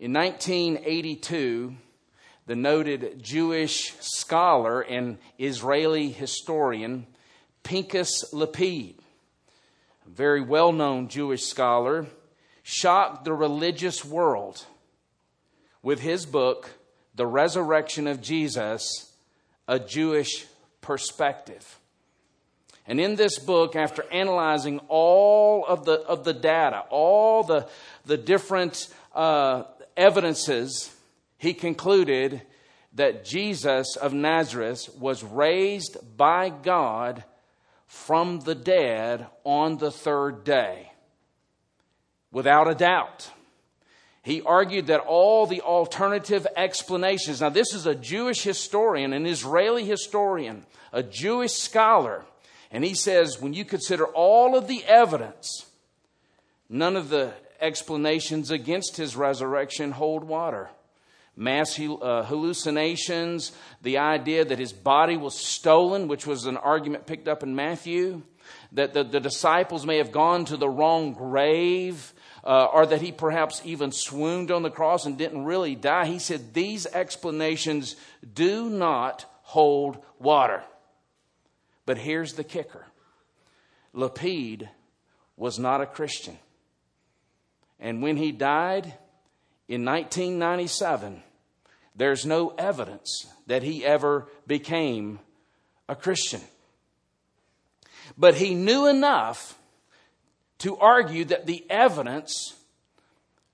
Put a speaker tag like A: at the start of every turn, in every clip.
A: In 1982, the noted Jewish scholar and Israeli historian Pinchas Lapide, a very well known Jewish scholar, shocked the religious world with his book, The Resurrection of Jesus A Jewish Perspective. And in this book, after analyzing all of the, of the data, all the, the different uh, evidences, he concluded that Jesus of Nazareth was raised by God from the dead on the third day. Without a doubt. He argued that all the alternative explanations, now, this is a Jewish historian, an Israeli historian, a Jewish scholar, and he says when you consider all of the evidence, none of the explanations against his resurrection hold water. Mass uh, hallucinations, the idea that his body was stolen, which was an argument picked up in Matthew, that the, the disciples may have gone to the wrong grave, uh, or that he perhaps even swooned on the cross and didn't really die. He said these explanations do not hold water. But here's the kicker Lapide was not a Christian. And when he died in 1997, there's no evidence that he ever became a Christian. But he knew enough to argue that the evidence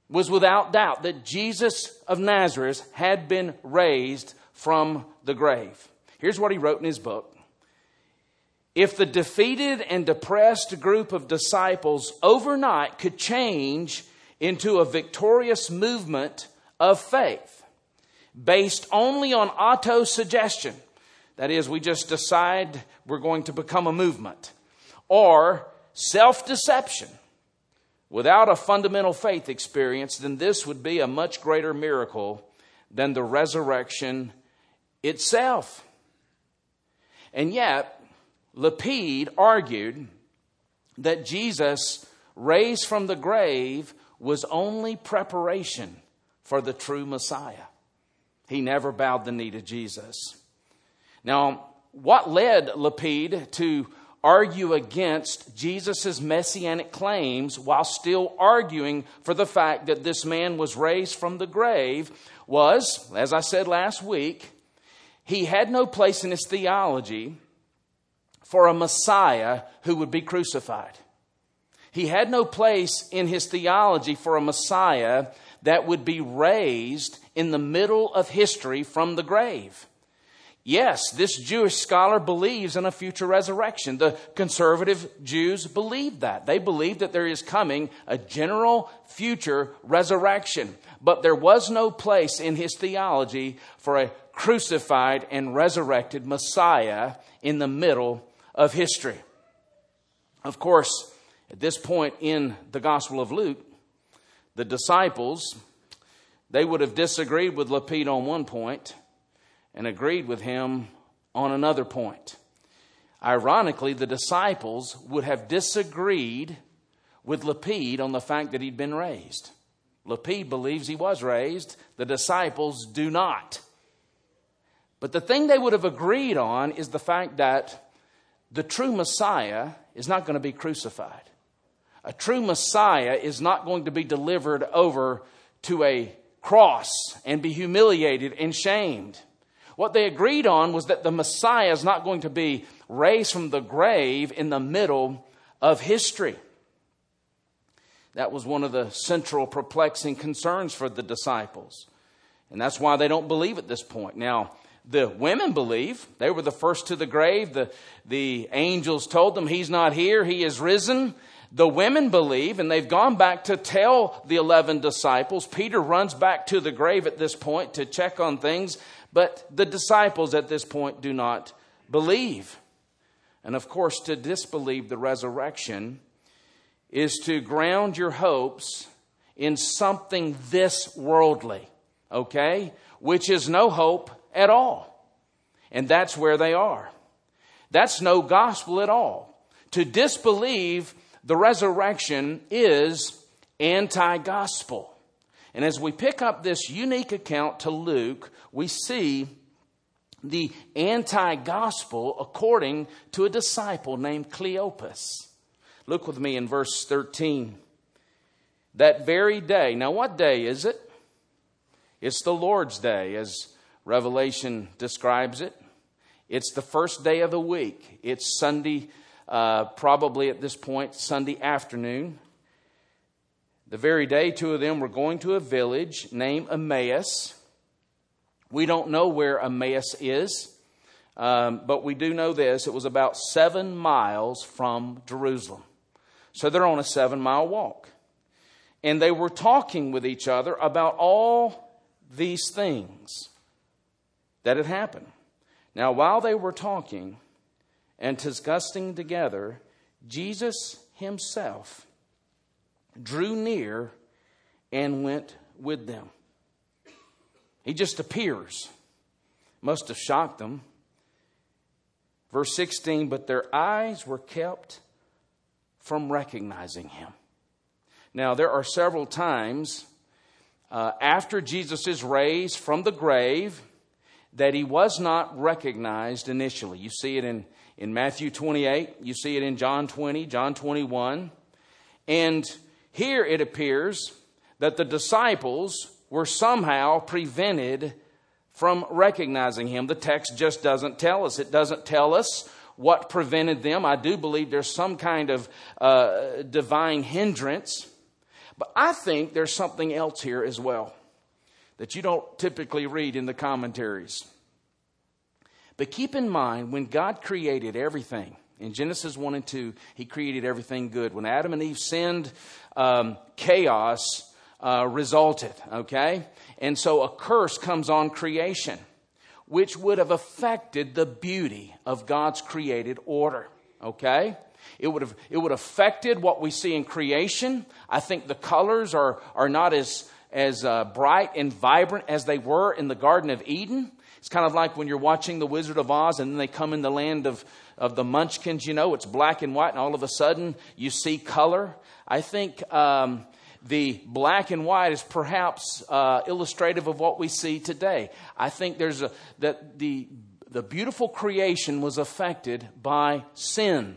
A: was without doubt that Jesus of Nazareth had been raised from the grave. Here's what he wrote in his book. If the defeated and depressed group of disciples overnight could change into a victorious movement of faith based only on auto suggestion. That is, we just decide we're going to become a movement. Or self deception without a fundamental faith experience, then this would be a much greater miracle than the resurrection itself. And yet, Lapide argued that Jesus raised from the grave was only preparation for the true Messiah. He never bowed the knee to Jesus. Now, what led Lapide to argue against Jesus' messianic claims while still arguing for the fact that this man was raised from the grave was, as I said last week, he had no place in his theology for a Messiah who would be crucified. He had no place in his theology for a Messiah that would be raised in the middle of history from the grave. Yes, this Jewish scholar believes in a future resurrection. The conservative Jews believe that. They believe that there is coming a general future resurrection. But there was no place in his theology for a crucified and resurrected Messiah in the middle of history. Of course, at this point in the Gospel of Luke, the disciples, they would have disagreed with Lapide on one point and agreed with him on another point. Ironically, the disciples would have disagreed with Lapide on the fact that he'd been raised. Lapide believes he was raised, the disciples do not. But the thing they would have agreed on is the fact that the true Messiah is not going to be crucified. A true Messiah is not going to be delivered over to a cross and be humiliated and shamed. What they agreed on was that the Messiah is not going to be raised from the grave in the middle of history. That was one of the central perplexing concerns for the disciples. And that's why they don't believe at this point. Now, the women believe. They were the first to the grave. The, the angels told them, He's not here, He is risen. The women believe, and they've gone back to tell the 11 disciples. Peter runs back to the grave at this point to check on things, but the disciples at this point do not believe. And of course, to disbelieve the resurrection is to ground your hopes in something this worldly, okay? Which is no hope at all. And that's where they are. That's no gospel at all. To disbelieve the resurrection is anti gospel. And as we pick up this unique account to Luke, we see the anti gospel according to a disciple named Cleopas. Look with me in verse 13. That very day, now what day is it? It's the Lord's Day, as Revelation describes it. It's the first day of the week. It's Sunday, uh, probably at this point, Sunday afternoon. The very day, two of them were going to a village named Emmaus. We don't know where Emmaus is, um, but we do know this. It was about seven miles from Jerusalem. So they're on a seven mile walk. And they were talking with each other about all these things that had happened. Now, while they were talking and discussing together, Jesus himself drew near and went with them. He just appears. Must have shocked them. Verse 16, but their eyes were kept from recognizing him. Now, there are several times uh, after Jesus is raised from the grave that he was not recognized initially. You see it in, in Matthew 28, you see it in John 20, John 21. And here it appears that the disciples were somehow prevented from recognizing him. The text just doesn't tell us. It doesn't tell us what prevented them. I do believe there's some kind of uh, divine hindrance. But I think there's something else here as well that you don't typically read in the commentaries. But keep in mind, when God created everything, in Genesis 1 and 2, He created everything good. When Adam and Eve sinned, um, chaos uh, resulted, okay? And so a curse comes on creation, which would have affected the beauty of God's created order, okay? It would have it would affected what we see in creation. I think the colors are are not as as uh, bright and vibrant as they were in the Garden of Eden. It's kind of like when you're watching The Wizard of Oz and then they come in the land of, of the munchkins, you know, it's black and white, and all of a sudden you see color. I think um, the black and white is perhaps uh, illustrative of what we see today. I think there's a, that the, the beautiful creation was affected by sin,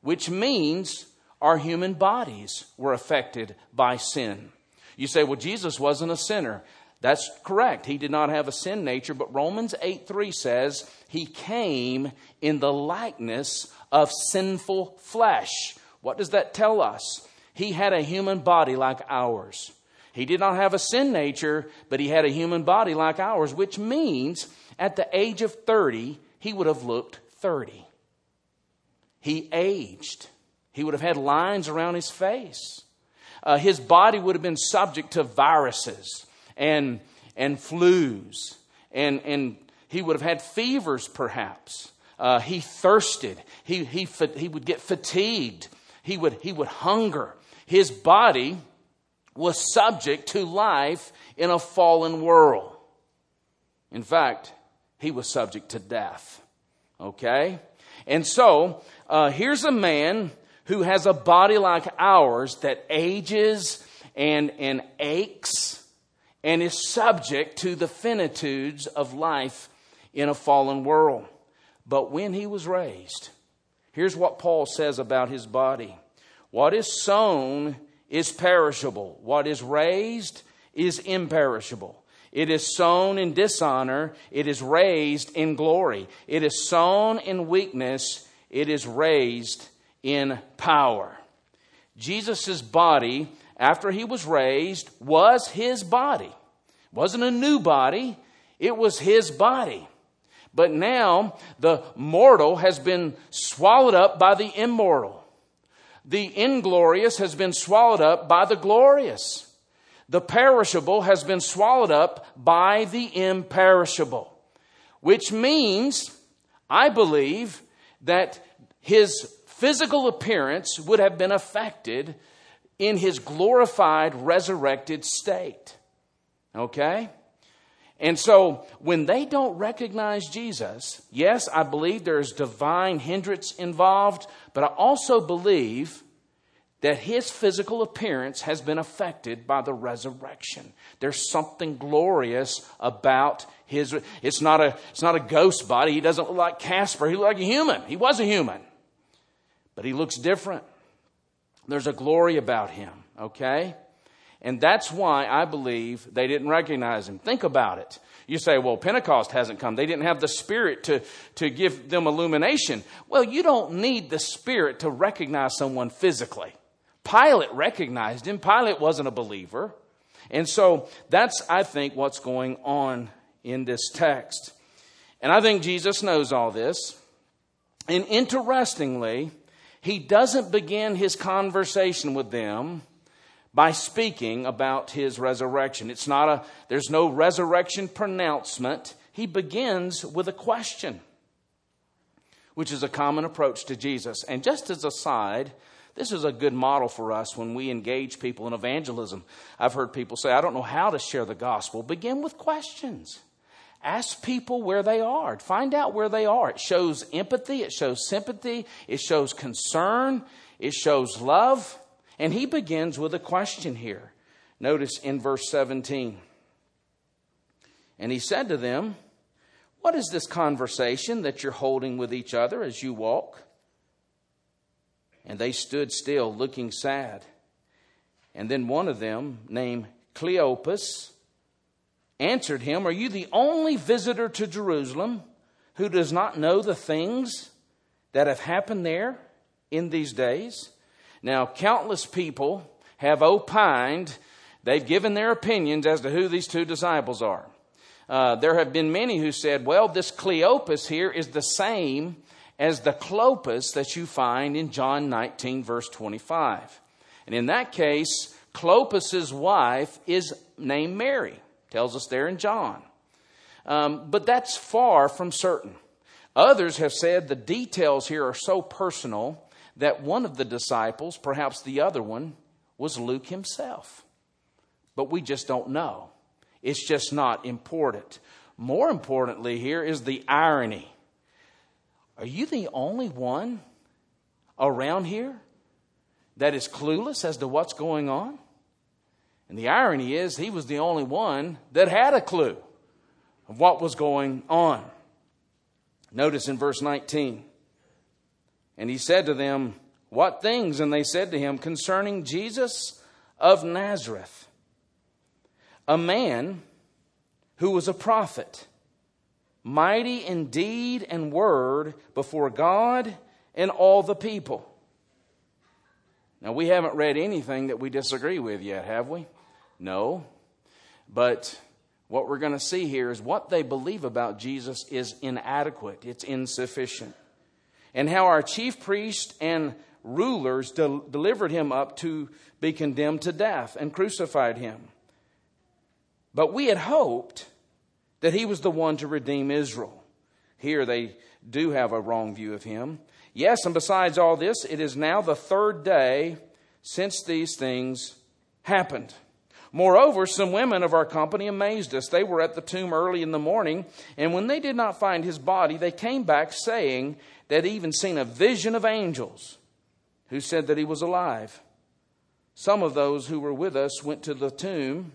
A: which means our human bodies were affected by sin. You say, well, Jesus wasn't a sinner. That's correct. He did not have a sin nature, but Romans 8 3 says he came in the likeness of sinful flesh. What does that tell us? He had a human body like ours. He did not have a sin nature, but he had a human body like ours, which means at the age of 30, he would have looked 30. He aged. He would have had lines around his face. Uh, his body would have been subject to viruses and, and flus, and, and he would have had fevers perhaps. Uh, he thirsted. He, he, he would get fatigued. He would, he would hunger. His body was subject to life in a fallen world. In fact, he was subject to death. Okay? And so, uh, here's a man who has a body like ours that ages and, and aches and is subject to the finitudes of life in a fallen world. But when he was raised, here's what Paul says about his body. What is sown is perishable. What is raised is imperishable. It is sown in dishonor. It is raised in glory. It is sown in weakness. It is raised in power. Jesus' body, after he was raised, was his body. It wasn't a new body. It was his body. But now the mortal has been swallowed up by the immortal the inglorious has been swallowed up by the glorious. The perishable has been swallowed up by the imperishable. Which means, I believe, that his physical appearance would have been affected in his glorified, resurrected state. Okay? And so, when they don't recognize Jesus, yes, I believe there's divine hindrance involved, but I also believe that his physical appearance has been affected by the resurrection. There's something glorious about his it's not a it's not a ghost body. He doesn't look like Casper. He looks like a human. He was a human. But he looks different. There's a glory about him, okay? And that's why I believe they didn't recognize him. Think about it. You say, well, Pentecost hasn't come. They didn't have the Spirit to, to give them illumination. Well, you don't need the Spirit to recognize someone physically. Pilate recognized him. Pilate wasn't a believer. And so that's, I think, what's going on in this text. And I think Jesus knows all this. And interestingly, he doesn't begin his conversation with them by speaking about his resurrection. It's not a, there's no resurrection pronouncement. He begins with a question, which is a common approach to Jesus. And just as a side, this is a good model for us when we engage people in evangelism. I've heard people say, I don't know how to share the gospel. Begin with questions. Ask people where they are. Find out where they are. It shows empathy, it shows sympathy, it shows concern, it shows love. And he begins with a question here. Notice in verse 17. And he said to them, What is this conversation that you're holding with each other as you walk? And they stood still, looking sad. And then one of them, named Cleopas, answered him, Are you the only visitor to Jerusalem who does not know the things that have happened there in these days? Now, countless people have opined, they've given their opinions as to who these two disciples are. Uh, there have been many who said, well, this Cleopas here is the same as the Clopas that you find in John 19, verse 25. And in that case, Clopas's wife is named Mary. Tells us there in John. Um, but that's far from certain. Others have said the details here are so personal that one of the disciples, perhaps the other one, was Luke himself. But we just don't know. It's just not important. More importantly, here is the irony. Are you the only one around here that is clueless as to what's going on? And the irony is, he was the only one that had a clue of what was going on. Notice in verse 19 and he said to them, What things? And they said to him, Concerning Jesus of Nazareth, a man who was a prophet, mighty in deed and word before God and all the people. Now, we haven't read anything that we disagree with yet, have we? No. But what we're going to see here is what they believe about Jesus is inadequate, it's insufficient and how our chief priests and rulers de- delivered him up to be condemned to death and crucified him. But we had hoped that he was the one to redeem Israel. Here they do have a wrong view of him. Yes, and besides all this, it is now the third day since these things happened. Moreover, some women of our company amazed us. They were at the tomb early in the morning, and when they did not find his body, they came back saying they'd even seen a vision of angels who said that he was alive. Some of those who were with us went to the tomb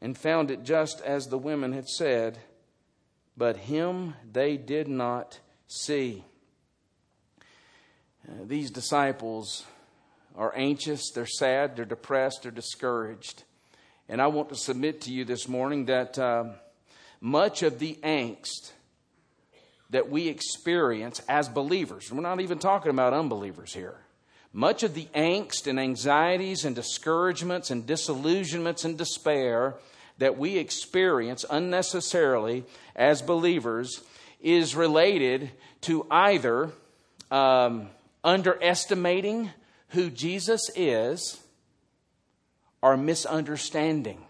A: and found it just as the women had said, but him they did not see. Uh, these disciples are anxious, they're sad, they're depressed, they're discouraged. And I want to submit to you this morning that uh, much of the angst that we experience as believers, we're not even talking about unbelievers here. Much of the angst and anxieties and discouragements and disillusionments and despair that we experience unnecessarily as believers is related to either um, underestimating who Jesus is are misunderstanding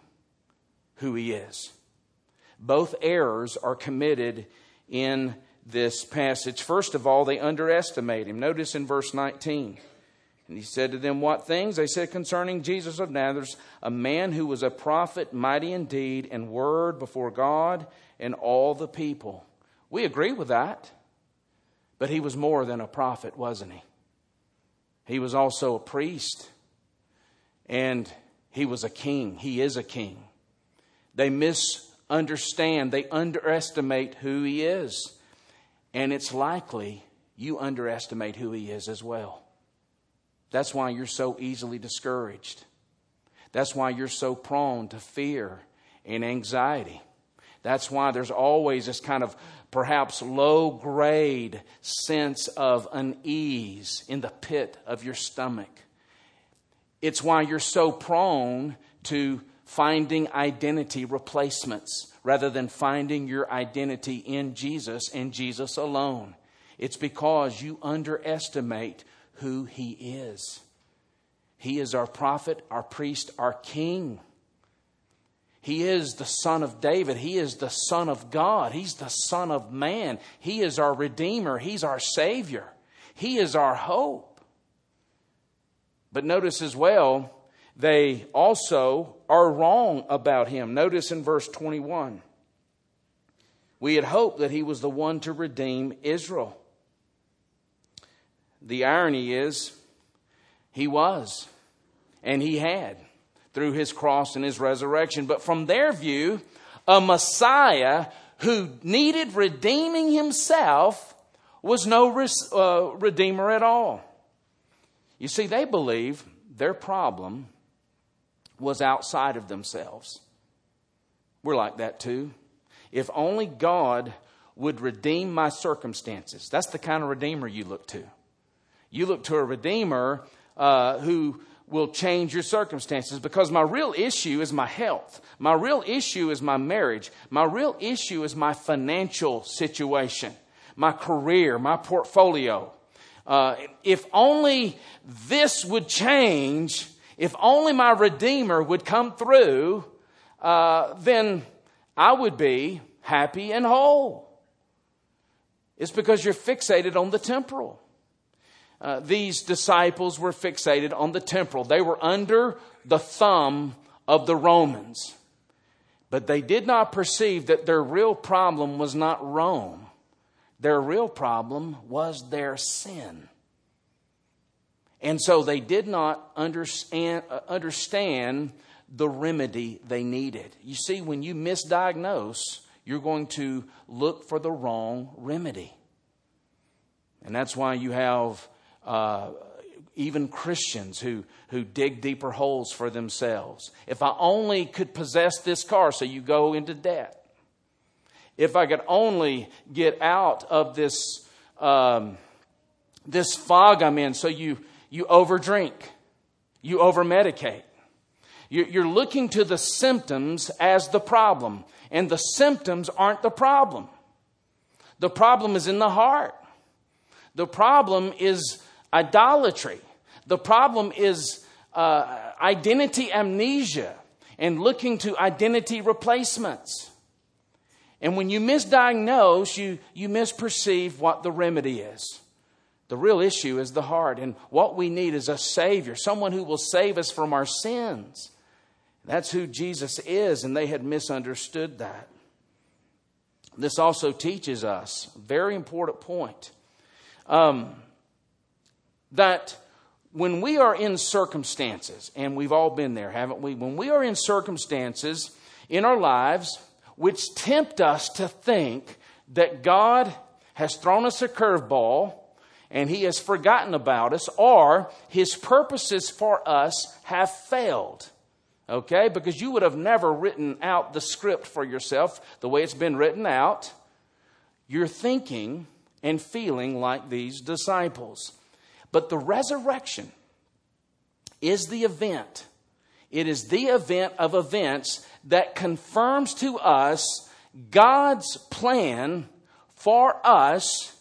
A: who he is. Both errors are committed in this passage. First of all, they underestimate him. Notice in verse 19. And he said to them, What things? They said concerning Jesus of Nazareth, a man who was a prophet, mighty in deed and word before God and all the people. We agree with that. But he was more than a prophet, wasn't he? He was also a priest. And he was a king. He is a king. They misunderstand, they underestimate who he is. And it's likely you underestimate who he is as well. That's why you're so easily discouraged. That's why you're so prone to fear and anxiety. That's why there's always this kind of perhaps low grade sense of unease in the pit of your stomach. It's why you're so prone to finding identity replacements rather than finding your identity in Jesus and Jesus alone. It's because you underestimate who He is. He is our prophet, our priest, our king. He is the son of David. He is the son of God. He's the son of man. He is our redeemer. He's our savior. He is our hope. But notice as well, they also are wrong about him. Notice in verse 21. We had hoped that he was the one to redeem Israel. The irony is, he was, and he had through his cross and his resurrection. But from their view, a Messiah who needed redeeming himself was no uh, redeemer at all. You see, they believe their problem was outside of themselves. We're like that too. If only God would redeem my circumstances. That's the kind of redeemer you look to. You look to a redeemer uh, who will change your circumstances because my real issue is my health. My real issue is my marriage. My real issue is my financial situation, my career, my portfolio. Uh, if only this would change, if only my Redeemer would come through, uh, then I would be happy and whole. It's because you're fixated on the temporal. Uh, these disciples were fixated on the temporal. They were under the thumb of the Romans. But they did not perceive that their real problem was not Rome. Their real problem was their sin. And so they did not understand, uh, understand the remedy they needed. You see, when you misdiagnose, you're going to look for the wrong remedy. And that's why you have uh, even Christians who, who dig deeper holes for themselves. If I only could possess this car, so you go into debt. If I could only get out of this, um, this fog I'm in, so you, you overdrink, you overmedicate. You're looking to the symptoms as the problem, and the symptoms aren't the problem. The problem is in the heart. The problem is idolatry. The problem is uh, identity amnesia and looking to identity replacements. And when you misdiagnose, you, you misperceive what the remedy is. The real issue is the heart. And what we need is a Savior, someone who will save us from our sins. That's who Jesus is, and they had misunderstood that. This also teaches us, a very important point. Um, that when we are in circumstances, and we've all been there, haven't we? When we are in circumstances in our lives which tempt us to think that God has thrown us a curveball and he has forgotten about us, or his purposes for us have failed. Okay? Because you would have never written out the script for yourself the way it's been written out. You're thinking and feeling like these disciples. But the resurrection is the event. It is the event of events that confirms to us God's plan for us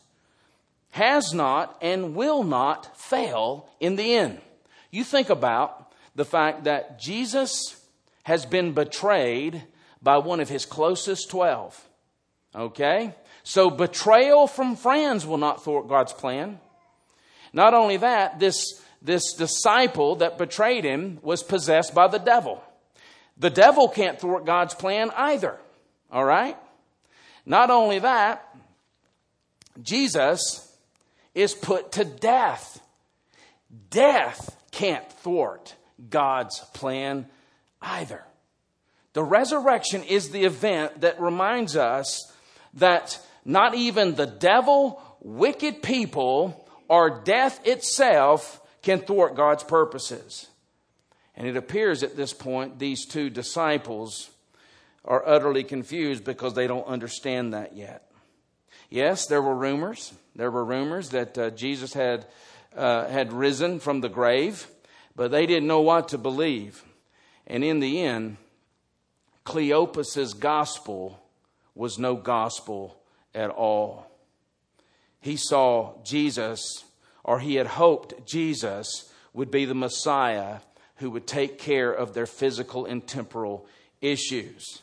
A: has not and will not fail in the end. You think about the fact that Jesus has been betrayed by one of his closest 12. Okay? So betrayal from friends will not thwart God's plan. Not only that, this, this disciple that betrayed him was possessed by the devil. The devil can't thwart God's plan either. All right? Not only that, Jesus is put to death. Death can't thwart God's plan either. The resurrection is the event that reminds us that not even the devil, wicked people, or death itself can thwart God's purposes. And it appears at this point these two disciples are utterly confused because they don't understand that yet. Yes, there were rumors. There were rumors that uh, Jesus had, uh, had risen from the grave, but they didn't know what to believe. And in the end, Cleopas's gospel was no gospel at all. He saw Jesus, or he had hoped Jesus would be the Messiah who would take care of their physical and temporal issues.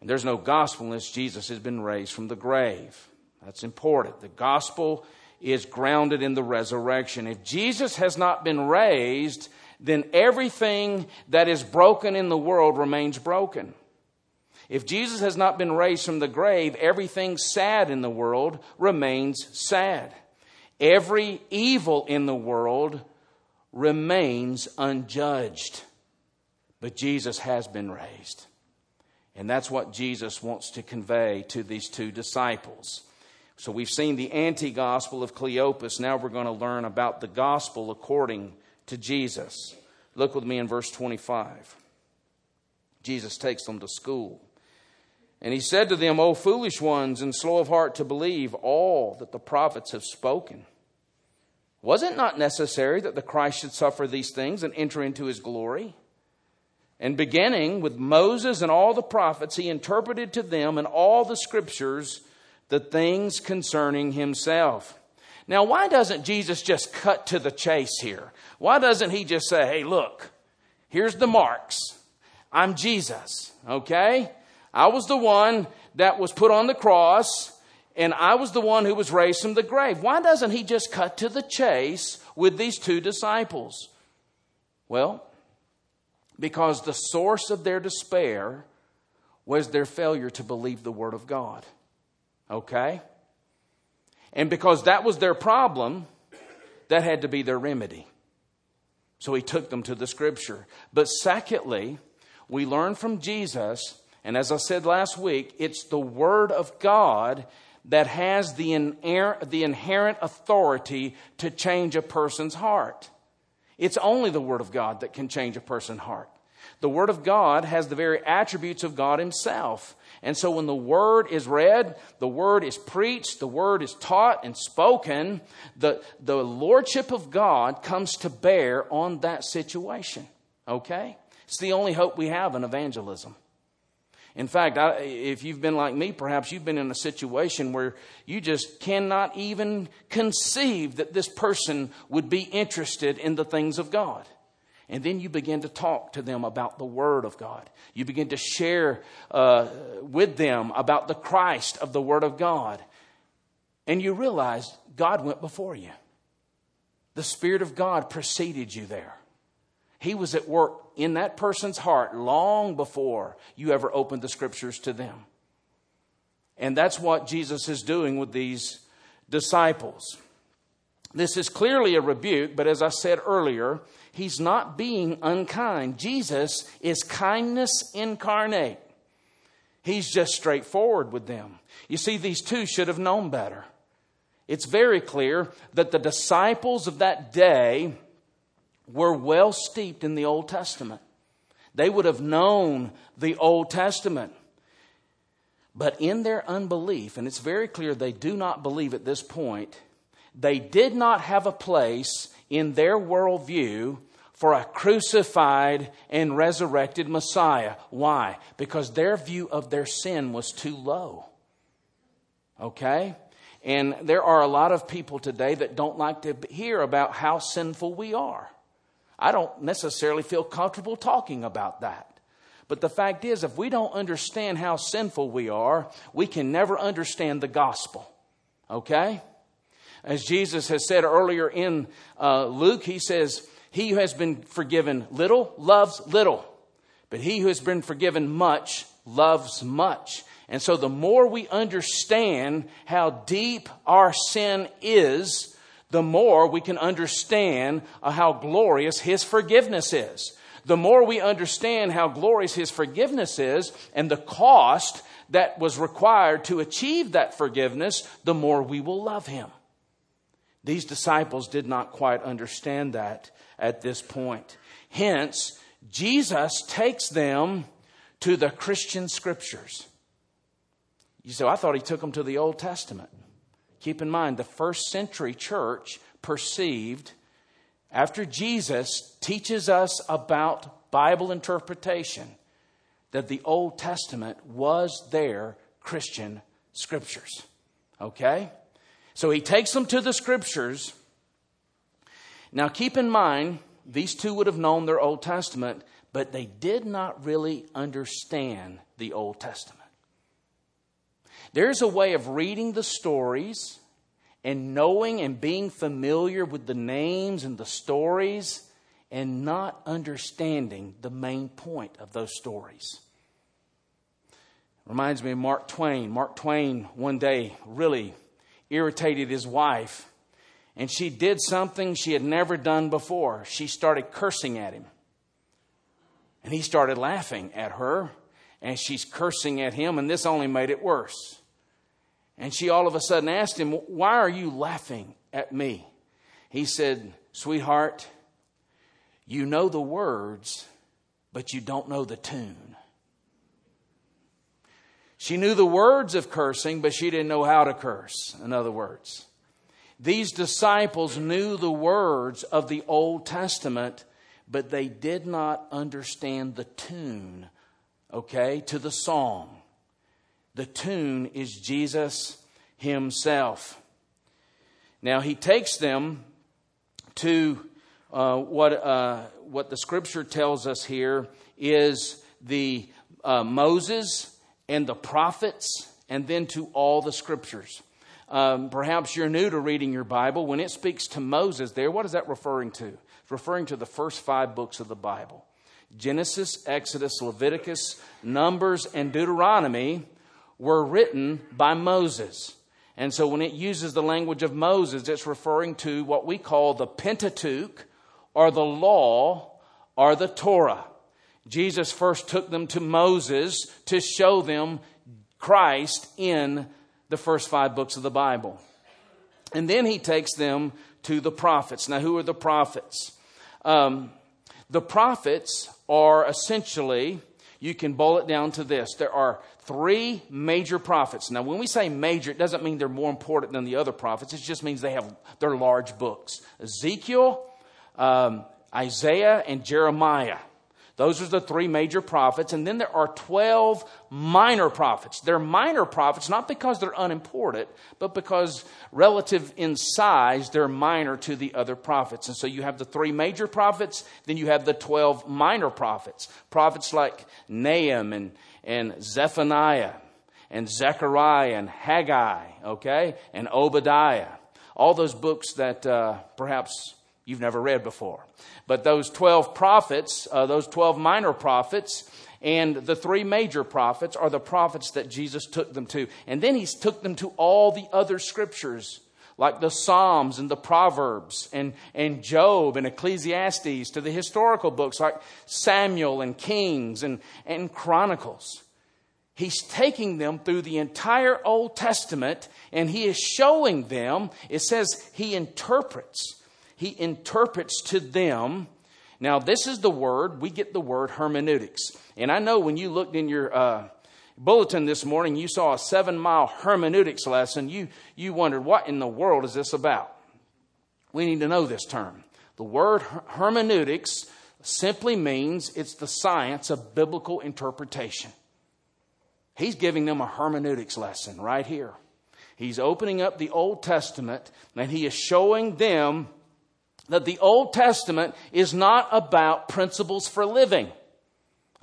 A: And there's no gospel unless Jesus has been raised from the grave. That's important. The gospel is grounded in the resurrection. If Jesus has not been raised, then everything that is broken in the world remains broken. If Jesus has not been raised from the grave, everything sad in the world remains sad. Every evil in the world remains unjudged. But Jesus has been raised. And that's what Jesus wants to convey to these two disciples. So we've seen the anti gospel of Cleopas. Now we're going to learn about the gospel according to Jesus. Look with me in verse 25. Jesus takes them to school. And he said to them, O foolish ones and slow of heart to believe all that the prophets have spoken. Was it not necessary that the Christ should suffer these things and enter into his glory? And beginning with Moses and all the prophets, he interpreted to them in all the scriptures the things concerning himself. Now, why doesn't Jesus just cut to the chase here? Why doesn't he just say, hey, look, here's the marks. I'm Jesus, okay? I was the one that was put on the cross, and I was the one who was raised from the grave. Why doesn't he just cut to the chase with these two disciples? Well, because the source of their despair was their failure to believe the Word of God. Okay? And because that was their problem, that had to be their remedy. So he took them to the Scripture. But secondly, we learn from Jesus, and as I said last week, it's the Word of God that has the inherent, the inherent authority to change a person's heart. It's only the Word of God that can change a person's heart. The Word of God has the very attributes of God Himself. And so when the Word is read, the Word is preached, the Word is taught and spoken, the, the Lordship of God comes to bear on that situation. Okay? It's the only hope we have in evangelism. In fact, I, if you've been like me, perhaps you've been in a situation where you just cannot even conceive that this person would be interested in the things of God. And then you begin to talk to them about the Word of God. You begin to share uh, with them about the Christ of the Word of God. And you realize God went before you. The Spirit of God preceded you there. He was at work in that person's heart long before you ever opened the scriptures to them. And that's what Jesus is doing with these disciples. This is clearly a rebuke, but as I said earlier, he's not being unkind. Jesus is kindness incarnate. He's just straightforward with them. You see, these two should have known better. It's very clear that the disciples of that day were well steeped in the Old Testament. They would have known the Old Testament. But in their unbelief, and it's very clear they do not believe at this point, they did not have a place in their worldview for a crucified and resurrected Messiah. Why? Because their view of their sin was too low. Okay? And there are a lot of people today that don't like to hear about how sinful we are. I don't necessarily feel comfortable talking about that. But the fact is, if we don't understand how sinful we are, we can never understand the gospel. Okay? As Jesus has said earlier in uh, Luke, he says, He who has been forgiven little loves little, but he who has been forgiven much loves much. And so the more we understand how deep our sin is, the more we can understand uh, how glorious His forgiveness is. The more we understand how glorious His forgiveness is and the cost that was required to achieve that forgiveness, the more we will love Him. These disciples did not quite understand that at this point. Hence, Jesus takes them to the Christian scriptures. You say, I thought he took them to the Old Testament. Keep in mind, the first century church perceived, after Jesus teaches us about Bible interpretation, that the Old Testament was their Christian scriptures. Okay? So he takes them to the scriptures. Now keep in mind, these two would have known their Old Testament, but they did not really understand the Old Testament. There's a way of reading the stories and knowing and being familiar with the names and the stories and not understanding the main point of those stories. Reminds me of Mark Twain. Mark Twain one day really irritated his wife, and she did something she had never done before. She started cursing at him. And he started laughing at her, and she's cursing at him, and this only made it worse. And she all of a sudden asked him, Why are you laughing at me? He said, Sweetheart, you know the words, but you don't know the tune. She knew the words of cursing, but she didn't know how to curse, in other words. These disciples knew the words of the Old Testament, but they did not understand the tune, okay, to the song. The tune is Jesus Himself. Now, He takes them to uh, what, uh, what the scripture tells us here is the uh, Moses and the prophets, and then to all the scriptures. Um, perhaps you're new to reading your Bible. When it speaks to Moses there, what is that referring to? It's referring to the first five books of the Bible Genesis, Exodus, Leviticus, Numbers, and Deuteronomy were written by Moses. And so when it uses the language of Moses, it's referring to what we call the Pentateuch or the law or the Torah. Jesus first took them to Moses to show them Christ in the first five books of the Bible. And then he takes them to the prophets. Now, who are the prophets? Um, the prophets are essentially, you can boil it down to this there are three major prophets. Now, when we say major, it doesn't mean they're more important than the other prophets. It just means they have they're large books. Ezekiel, um, Isaiah, and Jeremiah. Those are the three major prophets. And then there are 12 minor prophets. They're minor prophets not because they're unimportant, but because relative in size, they're minor to the other prophets. And so you have the three major prophets, then you have the 12 minor prophets. Prophets like Nahum and, and Zephaniah and Zechariah and Haggai, okay, and Obadiah. All those books that uh, perhaps you've never read before. But those 12 prophets, uh, those 12 minor prophets, and the three major prophets are the prophets that Jesus took them to. And then he took them to all the other scriptures, like the Psalms and the Proverbs and, and Job and Ecclesiastes, to the historical books like Samuel and Kings and, and Chronicles. He's taking them through the entire Old Testament and he is showing them, it says he interprets he interprets to them. Now, this is the word, we get the word hermeneutics. And I know when you looked in your uh, bulletin this morning, you saw a seven mile hermeneutics lesson. You, you wondered, what in the world is this about? We need to know this term. The word hermeneutics simply means it's the science of biblical interpretation. He's giving them a hermeneutics lesson right here. He's opening up the Old Testament and he is showing them that the Old Testament is not about principles for living.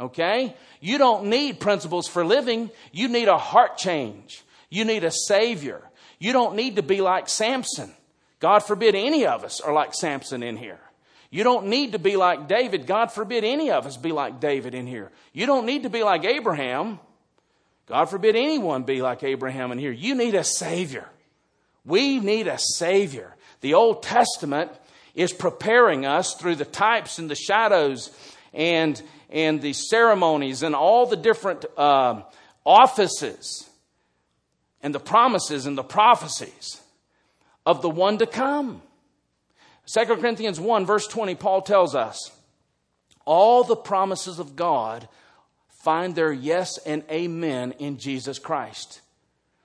A: Okay? You don't need principles for living. You need a heart change. You need a Savior. You don't need to be like Samson. God forbid any of us are like Samson in here. You don't need to be like David. God forbid any of us be like David in here. You don't need to be like Abraham. God forbid anyone be like Abraham in here. You need a Savior. We need a Savior. The Old Testament is preparing us through the types and the shadows and, and the ceremonies and all the different uh, offices and the promises and the prophecies of the one to come. 2 Corinthians 1, verse 20, Paul tells us all the promises of God find their yes and amen in Jesus Christ.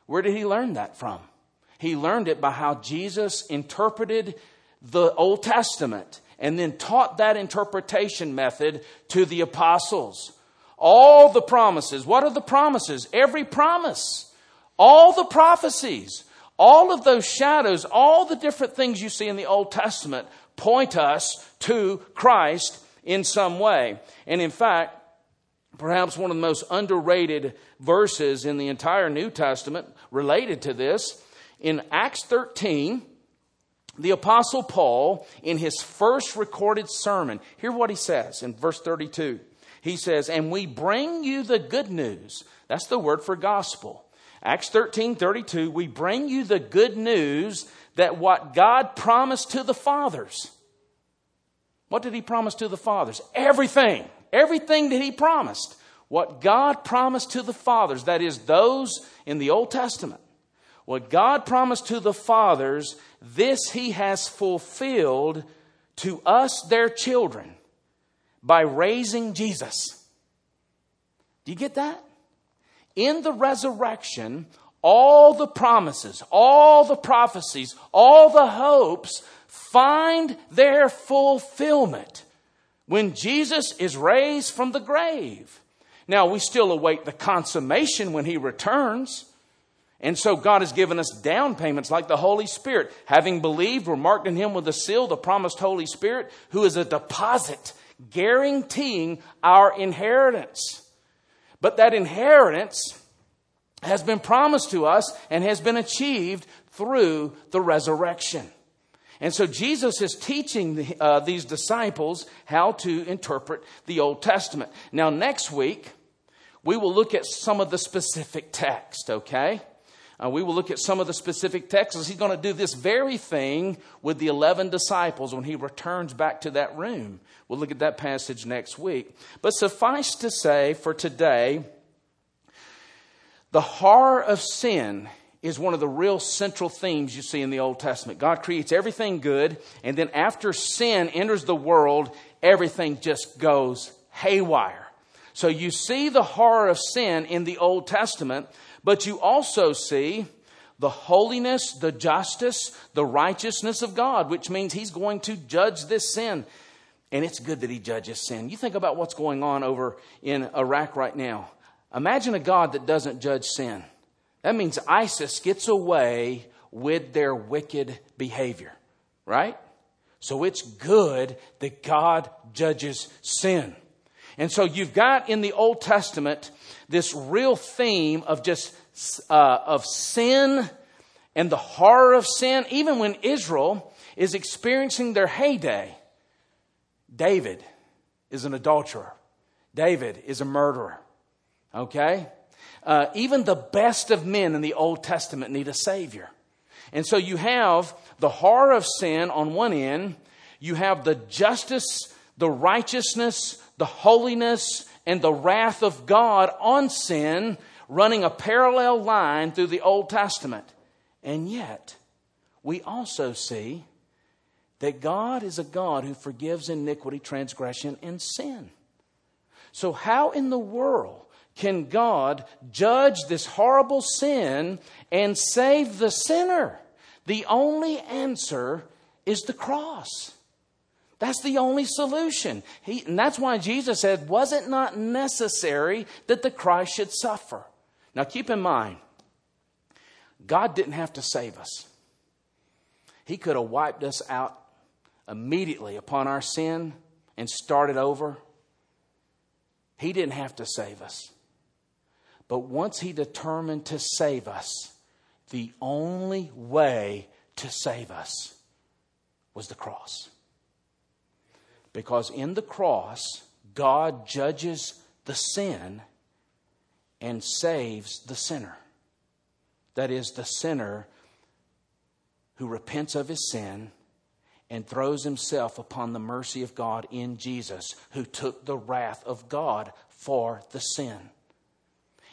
A: Where did he learn that from? He learned it by how Jesus interpreted the Old Testament and then taught that interpretation method to the apostles. All the promises. What are the promises? Every promise. All the prophecies. All of those shadows, all the different things you see in the Old Testament point us to Christ in some way. And in fact, perhaps one of the most underrated verses in the entire New Testament related to this, in Acts 13, the Apostle Paul, in his first recorded sermon, hear what he says in verse 32. He says, And we bring you the good news. That's the word for gospel. Acts 13 32, we bring you the good news that what God promised to the fathers. What did he promise to the fathers? Everything. Everything that he promised. What God promised to the fathers, that is, those in the Old Testament. What God promised to the fathers, this he has fulfilled to us, their children, by raising Jesus. Do you get that? In the resurrection, all the promises, all the prophecies, all the hopes find their fulfillment when Jesus is raised from the grave. Now, we still await the consummation when he returns. And so God has given us down payments like the Holy Spirit. Having believed, we're marked in Him with a seal, the promised Holy Spirit, who is a deposit guaranteeing our inheritance. But that inheritance has been promised to us and has been achieved through the resurrection. And so Jesus is teaching the, uh, these disciples how to interpret the Old Testament. Now, next week, we will look at some of the specific text, okay? Uh, we will look at some of the specific texts. He's going to do this very thing with the 11 disciples when he returns back to that room. We'll look at that passage next week. But suffice to say for today, the horror of sin is one of the real central themes you see in the Old Testament. God creates everything good, and then after sin enters the world, everything just goes haywire. So you see the horror of sin in the Old Testament, but you also see the holiness, the justice, the righteousness of God, which means He's going to judge this sin. And it's good that He judges sin. You think about what's going on over in Iraq right now. Imagine a God that doesn't judge sin. That means ISIS gets away with their wicked behavior, right? So it's good that God judges sin. And so you've got in the Old Testament this real theme of just uh, of sin and the horror of sin, even when Israel is experiencing their heyday. David is an adulterer. David is a murderer. Okay? Uh, even the best of men in the Old Testament need a Savior. And so you have the horror of sin on one end, you have the justice, the righteousness, the holiness, and the wrath of God on sin running a parallel line through the Old Testament. And yet, we also see that God is a God who forgives iniquity, transgression, and sin. So, how in the world can God judge this horrible sin and save the sinner? The only answer is the cross. That's the only solution. He, and that's why Jesus said, Was it not necessary that the Christ should suffer? Now keep in mind, God didn't have to save us. He could have wiped us out immediately upon our sin and started over. He didn't have to save us. But once He determined to save us, the only way to save us was the cross. Because in the cross, God judges the sin and saves the sinner. That is, the sinner who repents of his sin and throws himself upon the mercy of God in Jesus, who took the wrath of God for the sin.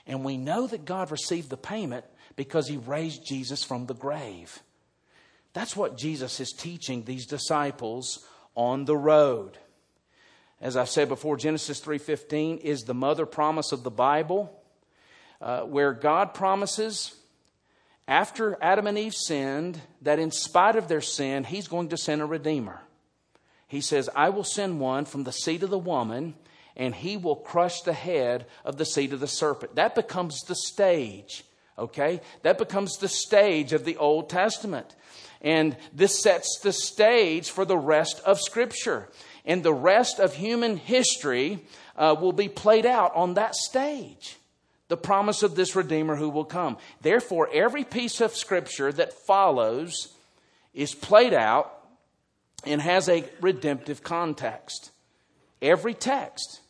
A: And we know that God received the payment because he raised Jesus from the grave. That's what Jesus is teaching these disciples on the road. As I've said before, Genesis 3:15 is the mother promise of the Bible, uh, where God promises after Adam and Eve sinned that in spite of their sin, He's going to send a redeemer. He says, "I will send one from the seed of the woman." And he will crush the head of the seed of the serpent. That becomes the stage Okay? That becomes the stage of the Old Testament. And this sets the stage for the rest of Scripture. And the rest of human history uh, will be played out on that stage. The promise of this Redeemer who will come. Therefore, every piece of Scripture that follows is played out and has a redemptive context. Every text,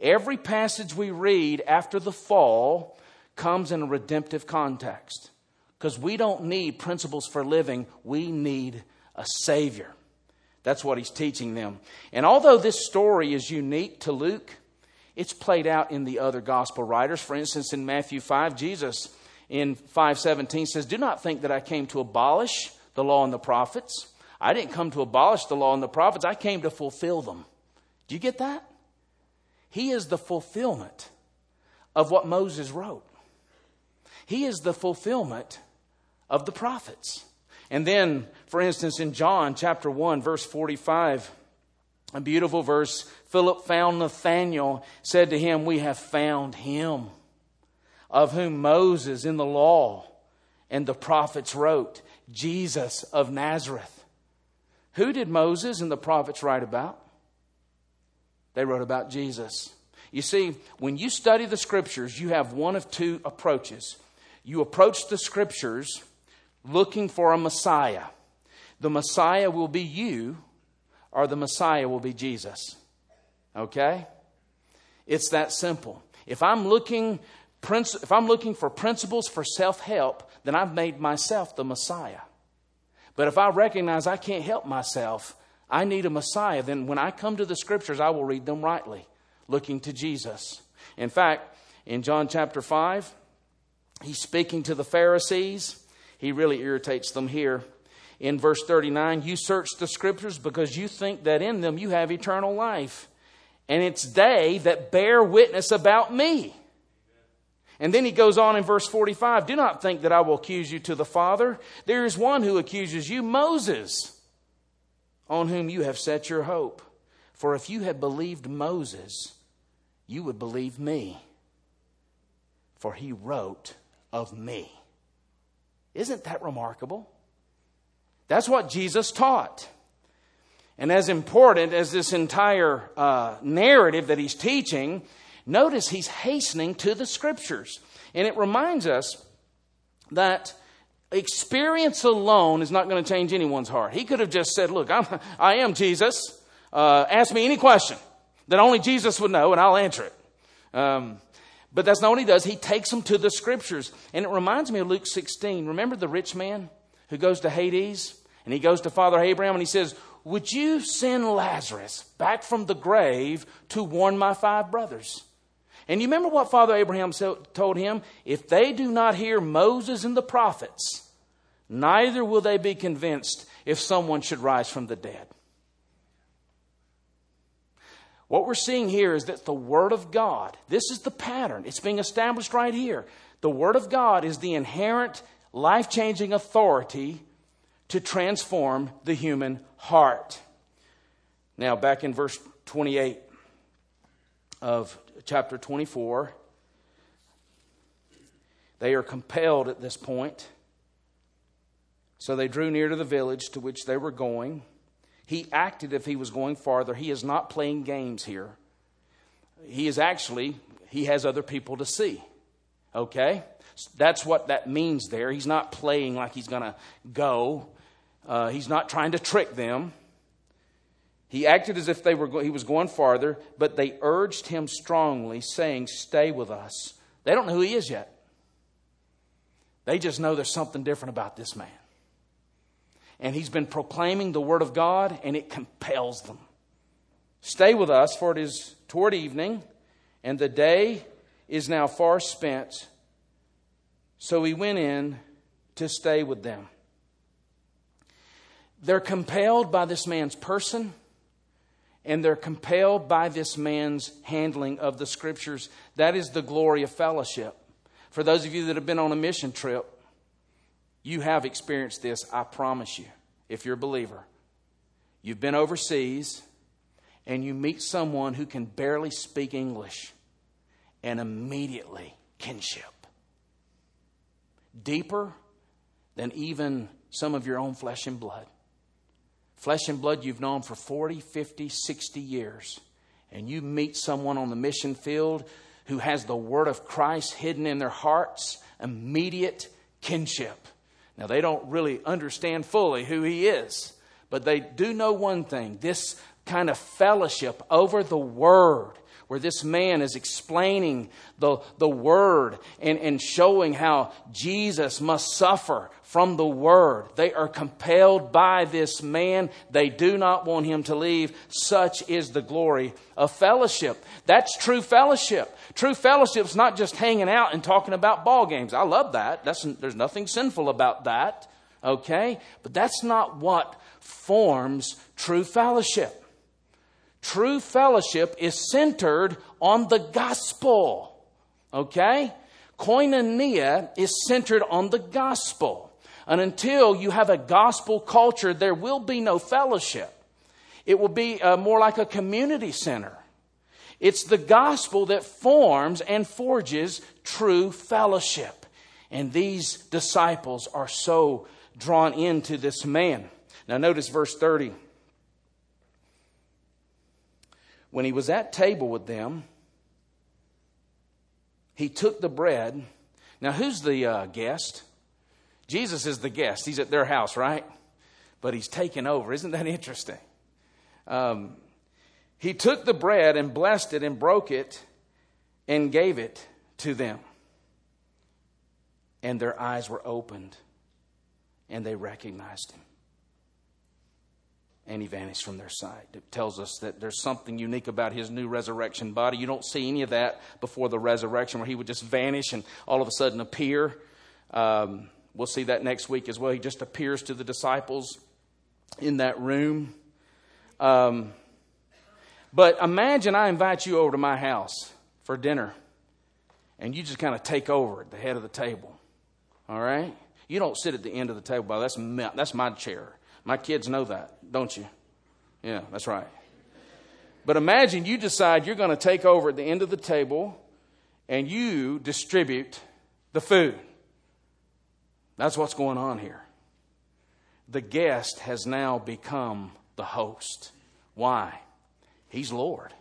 A: every passage we read after the fall comes in a redemptive context. Because we don't need principles for living, we need a Savior. That's what he's teaching them. And although this story is unique to Luke, it's played out in the other gospel writers. For instance, in Matthew 5, Jesus in 517 says, Do not think that I came to abolish the law and the prophets. I didn't come to abolish the law and the prophets, I came to fulfill them. Do you get that? He is the fulfillment of what Moses wrote. He is the fulfillment of the prophets. And then, for instance, in John chapter 1, verse 45, a beautiful verse Philip found Nathanael, said to him, We have found him, of whom Moses in the law and the prophets wrote, Jesus of Nazareth. Who did Moses and the prophets write about? They wrote about Jesus. You see, when you study the scriptures, you have one of two approaches you approach the scriptures looking for a Messiah. The Messiah will be you, or the Messiah will be Jesus. Okay? It's that simple. If I'm looking, if I'm looking for principles for self help, then I've made myself the Messiah. But if I recognize I can't help myself, I need a Messiah, then when I come to the scriptures, I will read them rightly, looking to Jesus. In fact, in John chapter 5, He's speaking to the Pharisees. He really irritates them here. In verse 39, you search the scriptures because you think that in them you have eternal life. And it's they that bear witness about me. And then he goes on in verse 45 Do not think that I will accuse you to the Father. There is one who accuses you, Moses, on whom you have set your hope. For if you had believed Moses, you would believe me. For he wrote of me. Isn't that remarkable? That's what Jesus taught. And as important as this entire uh, narrative that he's teaching, notice he's hastening to the scriptures. And it reminds us that experience alone is not going to change anyone's heart. He could have just said, Look, I'm, I am Jesus. Uh, ask me any question that only Jesus would know, and I'll answer it. Um, but that's not what he does. He takes them to the scriptures. And it reminds me of Luke 16. Remember the rich man who goes to Hades? And he goes to Father Abraham and he says, Would you send Lazarus back from the grave to warn my five brothers? And you remember what Father Abraham told him? If they do not hear Moses and the prophets, neither will they be convinced if someone should rise from the dead. What we're seeing here is that the Word of God, this is the pattern, it's being established right here. The Word of God is the inherent life changing authority to transform the human heart. Now, back in verse 28 of chapter 24, they are compelled at this point. So they drew near to the village to which they were going. He acted as if he was going farther. He is not playing games here. He is actually, he has other people to see. Okay? That's what that means there. He's not playing like he's going to go, uh, he's not trying to trick them. He acted as if they were, he was going farther, but they urged him strongly, saying, Stay with us. They don't know who he is yet. They just know there's something different about this man. And he's been proclaiming the word of God, and it compels them. Stay with us, for it is toward evening, and the day is now far spent. So he went in to stay with them. They're compelled by this man's person, and they're compelled by this man's handling of the scriptures. That is the glory of fellowship. For those of you that have been on a mission trip, you have experienced this, I promise you, if you're a believer. You've been overseas and you meet someone who can barely speak English, and immediately kinship. Deeper than even some of your own flesh and blood. Flesh and blood you've known for 40, 50, 60 years, and you meet someone on the mission field who has the word of Christ hidden in their hearts, immediate kinship. Now, they don't really understand fully who he is, but they do know one thing. This kind of fellowship over the word where this man is explaining the, the word and, and showing how Jesus must suffer from the word. They are compelled by this man. They do not want him to leave. Such is the glory of fellowship. That's true fellowship. True fellowship is not just hanging out and talking about ball games. I love that. That's, there's nothing sinful about that. Okay? But that's not what forms true fellowship. True fellowship is centered on the gospel. Okay? Koinonia is centered on the gospel. And until you have a gospel culture, there will be no fellowship. It will be uh, more like a community center. It's the gospel that forms and forges true fellowship. And these disciples are so drawn into this man. Now, notice verse 30. When he was at table with them, he took the bread. Now, who's the uh, guest? Jesus is the guest. He's at their house, right? But he's taken over. Isn't that interesting? Um, he took the bread and blessed it and broke it and gave it to them. And their eyes were opened and they recognized him and he vanished from their sight. It tells us that there's something unique about his new resurrection body. You don't see any of that before the resurrection, where he would just vanish and all of a sudden appear. Um, we'll see that next week as well. He just appears to the disciples in that room. Um, but imagine I invite you over to my house for dinner, and you just kind of take over at the head of the table. All right? You don't sit at the end of the table. That's, that's my chair. My kids know that, don't you? Yeah, that's right. But imagine you decide you're going to take over at the end of the table and you distribute the food. That's what's going on here. The guest has now become the host. Why? He's Lord.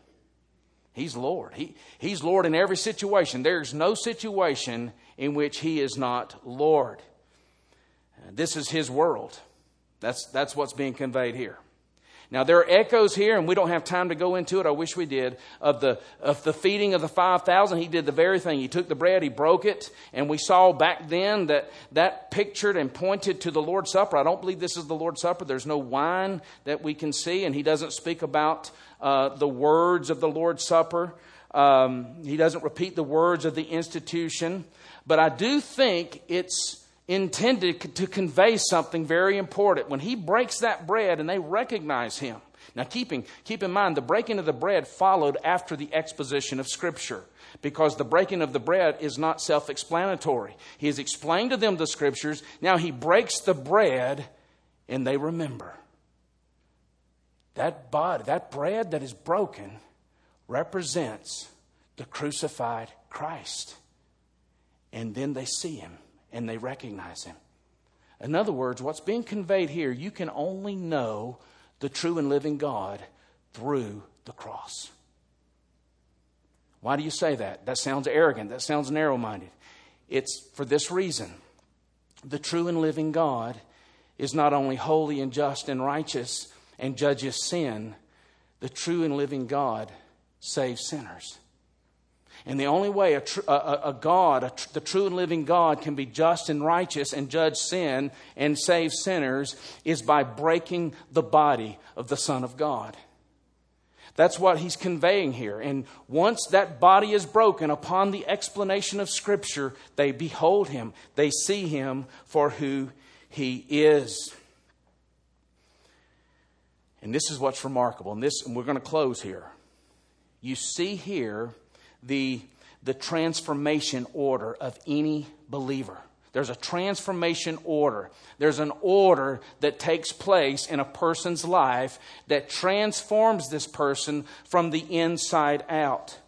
A: He's Lord. He, he's Lord in every situation. There's no situation in which He is not Lord. This is His world. That's, that's what's being conveyed here. Now, there are echoes here, and we don't have time to go into it. I wish we did. Of the, of the feeding of the 5,000, he did the very thing. He took the bread, he broke it, and we saw back then that that pictured and pointed to the Lord's Supper. I don't believe this is the Lord's Supper. There's no wine that we can see, and he doesn't speak about uh, the words of the Lord's Supper. Um, he doesn't repeat the words of the institution. But I do think it's intended to convey something very important. When he breaks that bread and they recognize him. Now, keeping, keep in mind, the breaking of the bread followed after the exposition of Scripture because the breaking of the bread is not self explanatory. He has explained to them the Scriptures. Now he breaks the bread and they remember. That body, that bread that is broken, represents the crucified Christ. And then they see him and they recognize him. In other words, what's being conveyed here, you can only know the true and living God through the cross. Why do you say that? That sounds arrogant. That sounds narrow minded. It's for this reason the true and living God is not only holy and just and righteous and judges sin, the true and living God saves sinners. And the only way a, tr- a, a God, a tr- the true and living God, can be just and righteous and judge sin and save sinners is by breaking the body of the Son of God. That's what he's conveying here. And once that body is broken, upon the explanation of Scripture, they behold him. They see him for who he is. And this is what's remarkable. And this, and we're going to close here. You see here the, the transformation order of any believer. There's a transformation order. There's an order that takes place in a person's life that transforms this person from the inside out.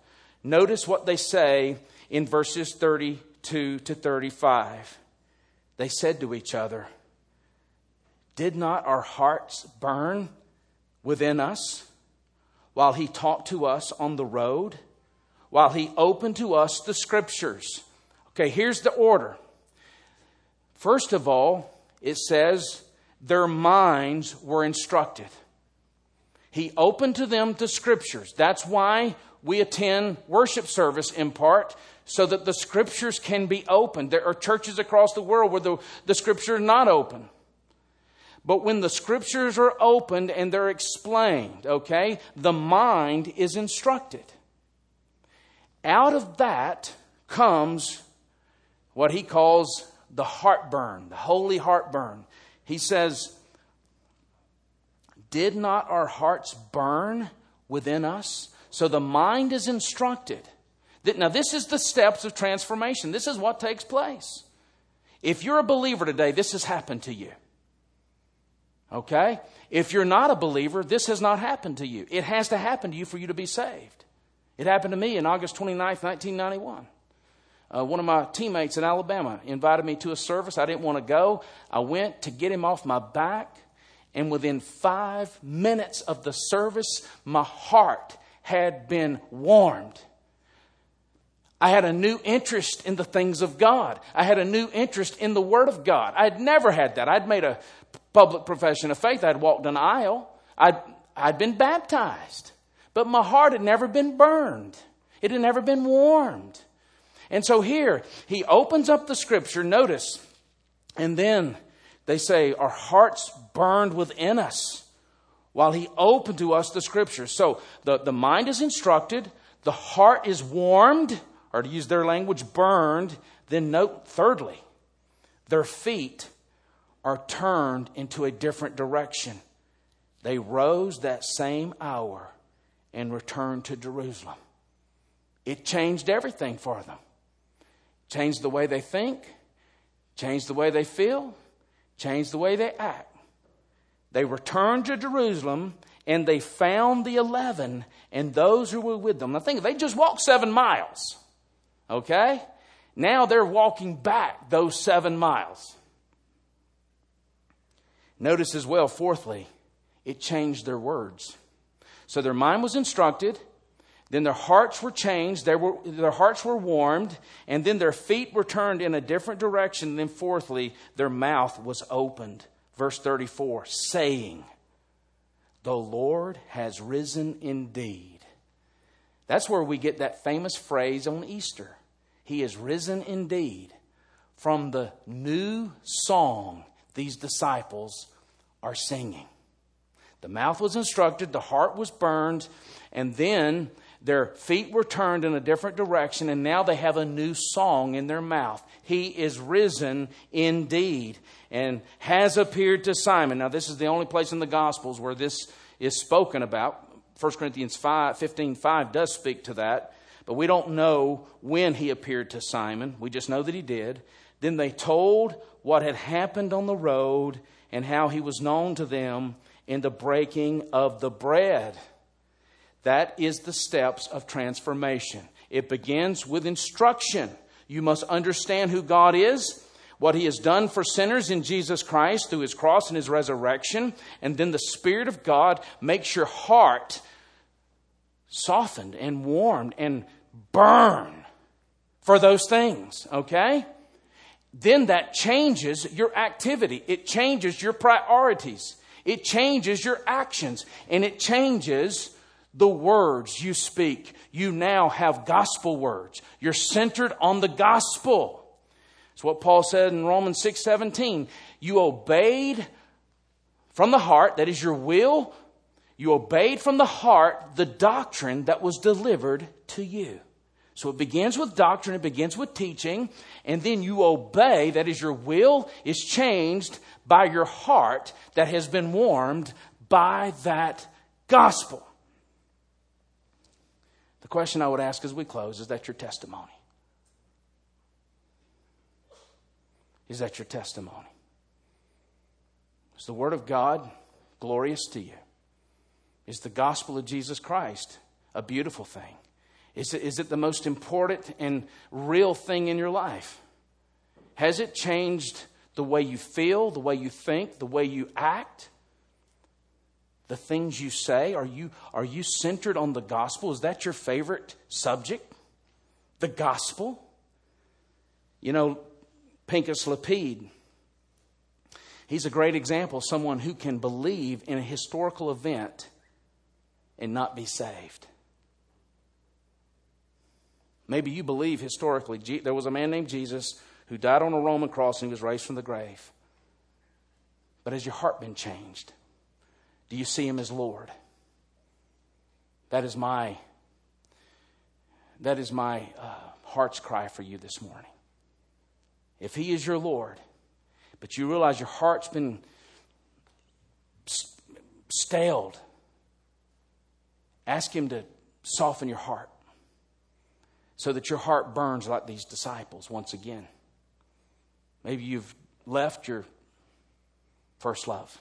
A: Notice what they say in verses 32 to 35. They said to each other, Did not our hearts burn within us while he talked to us on the road? While he opened to us the scriptures. Okay, here's the order. First of all, it says their minds were instructed. He opened to them the scriptures. That's why we attend worship service in part, so that the scriptures can be opened. There are churches across the world where the, the scripture is not open. But when the scriptures are opened and they're explained, okay, the mind is instructed. Out of that comes what he calls the heartburn, the holy heartburn. He says, Did not our hearts burn within us? So the mind is instructed. Now, this is the steps of transformation. This is what takes place. If you're a believer today, this has happened to you. Okay? If you're not a believer, this has not happened to you. It has to happen to you for you to be saved. It happened to me in August 29th, 1991. Uh, one of my teammates in Alabama invited me to a service. I didn't want to go. I went to get him off my back, and within five minutes of the service, my heart had been warmed. I had a new interest in the things of God. I had a new interest in the Word of God. I had never had that. I'd made a public profession of faith. I'd walked an aisle. I'd, I'd been baptized. But my heart had never been burned, it had never been warmed. And so here, he opens up the scripture, notice, and then they say, Our hearts burned within us while he opened to us the scriptures. So the, the mind is instructed, the heart is warmed, or to use their language, burned. Then note, thirdly, their feet are turned into a different direction. They rose that same hour and returned to Jerusalem. It changed everything for them. Changed the way they think, changed the way they feel, changed the way they act. They returned to Jerusalem and they found the eleven and those who were with them. Now think, they just walked seven miles. Okay? Now they're walking back those seven miles. Notice as well, fourthly, it changed their words. So their mind was instructed, then their hearts were changed, were, their hearts were warmed, and then their feet were turned in a different direction. And then, fourthly, their mouth was opened. Verse 34 saying, The Lord has risen indeed. That's where we get that famous phrase on Easter He is risen indeed. From the new song these disciples are singing. The mouth was instructed, the heart was burned, and then their feet were turned in a different direction, and now they have a new song in their mouth. He is risen indeed and has appeared to Simon. Now, this is the only place in the Gospels where this is spoken about. 1 Corinthians 5, 15 5 does speak to that, but we don't know when he appeared to Simon. We just know that he did. Then they told what had happened on the road and how he was known to them in the breaking of the bread. That is the steps of transformation. It begins with instruction. You must understand who God is, what He has done for sinners in Jesus Christ through His cross and His resurrection, and then the Spirit of God makes your heart softened and warmed and burn for those things, okay? Then that changes your activity, it changes your priorities. It changes your actions and it changes the words you speak. You now have gospel words. You're centered on the gospel. It's what Paul said in Romans 6 17. You obeyed from the heart, that is your will, you obeyed from the heart the doctrine that was delivered to you. So it begins with doctrine, it begins with teaching, and then you obey, that is, your will is changed by your heart that has been warmed by that gospel. The question I would ask as we close is that your testimony? Is that your testimony? Is the Word of God glorious to you? Is the gospel of Jesus Christ a beautiful thing? Is it, is it the most important and real thing in your life? Has it changed the way you feel, the way you think, the way you act? The things you say? Are you, are you centered on the gospel? Is that your favorite subject? The gospel? You know, Pinchas Lapide, he's a great example someone who can believe in a historical event and not be saved. Maybe you believe historically there was a man named Jesus who died on a Roman cross and he was raised from the grave. But has your heart been changed? Do you see him as Lord? That is my that is my uh, heart's cry for you this morning. If he is your Lord, but you realize your heart's been staled Ask Him to soften your heart so that your heart burns like these disciples once again. Maybe you've left your first love.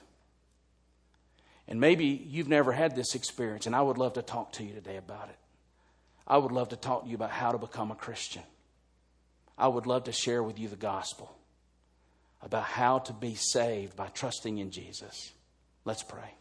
A: And maybe you've never had this experience, and I would love to talk to you today about it. I would love to talk to you about how to become a Christian. I would love to share with you the gospel about how to be saved by trusting in Jesus. Let's pray.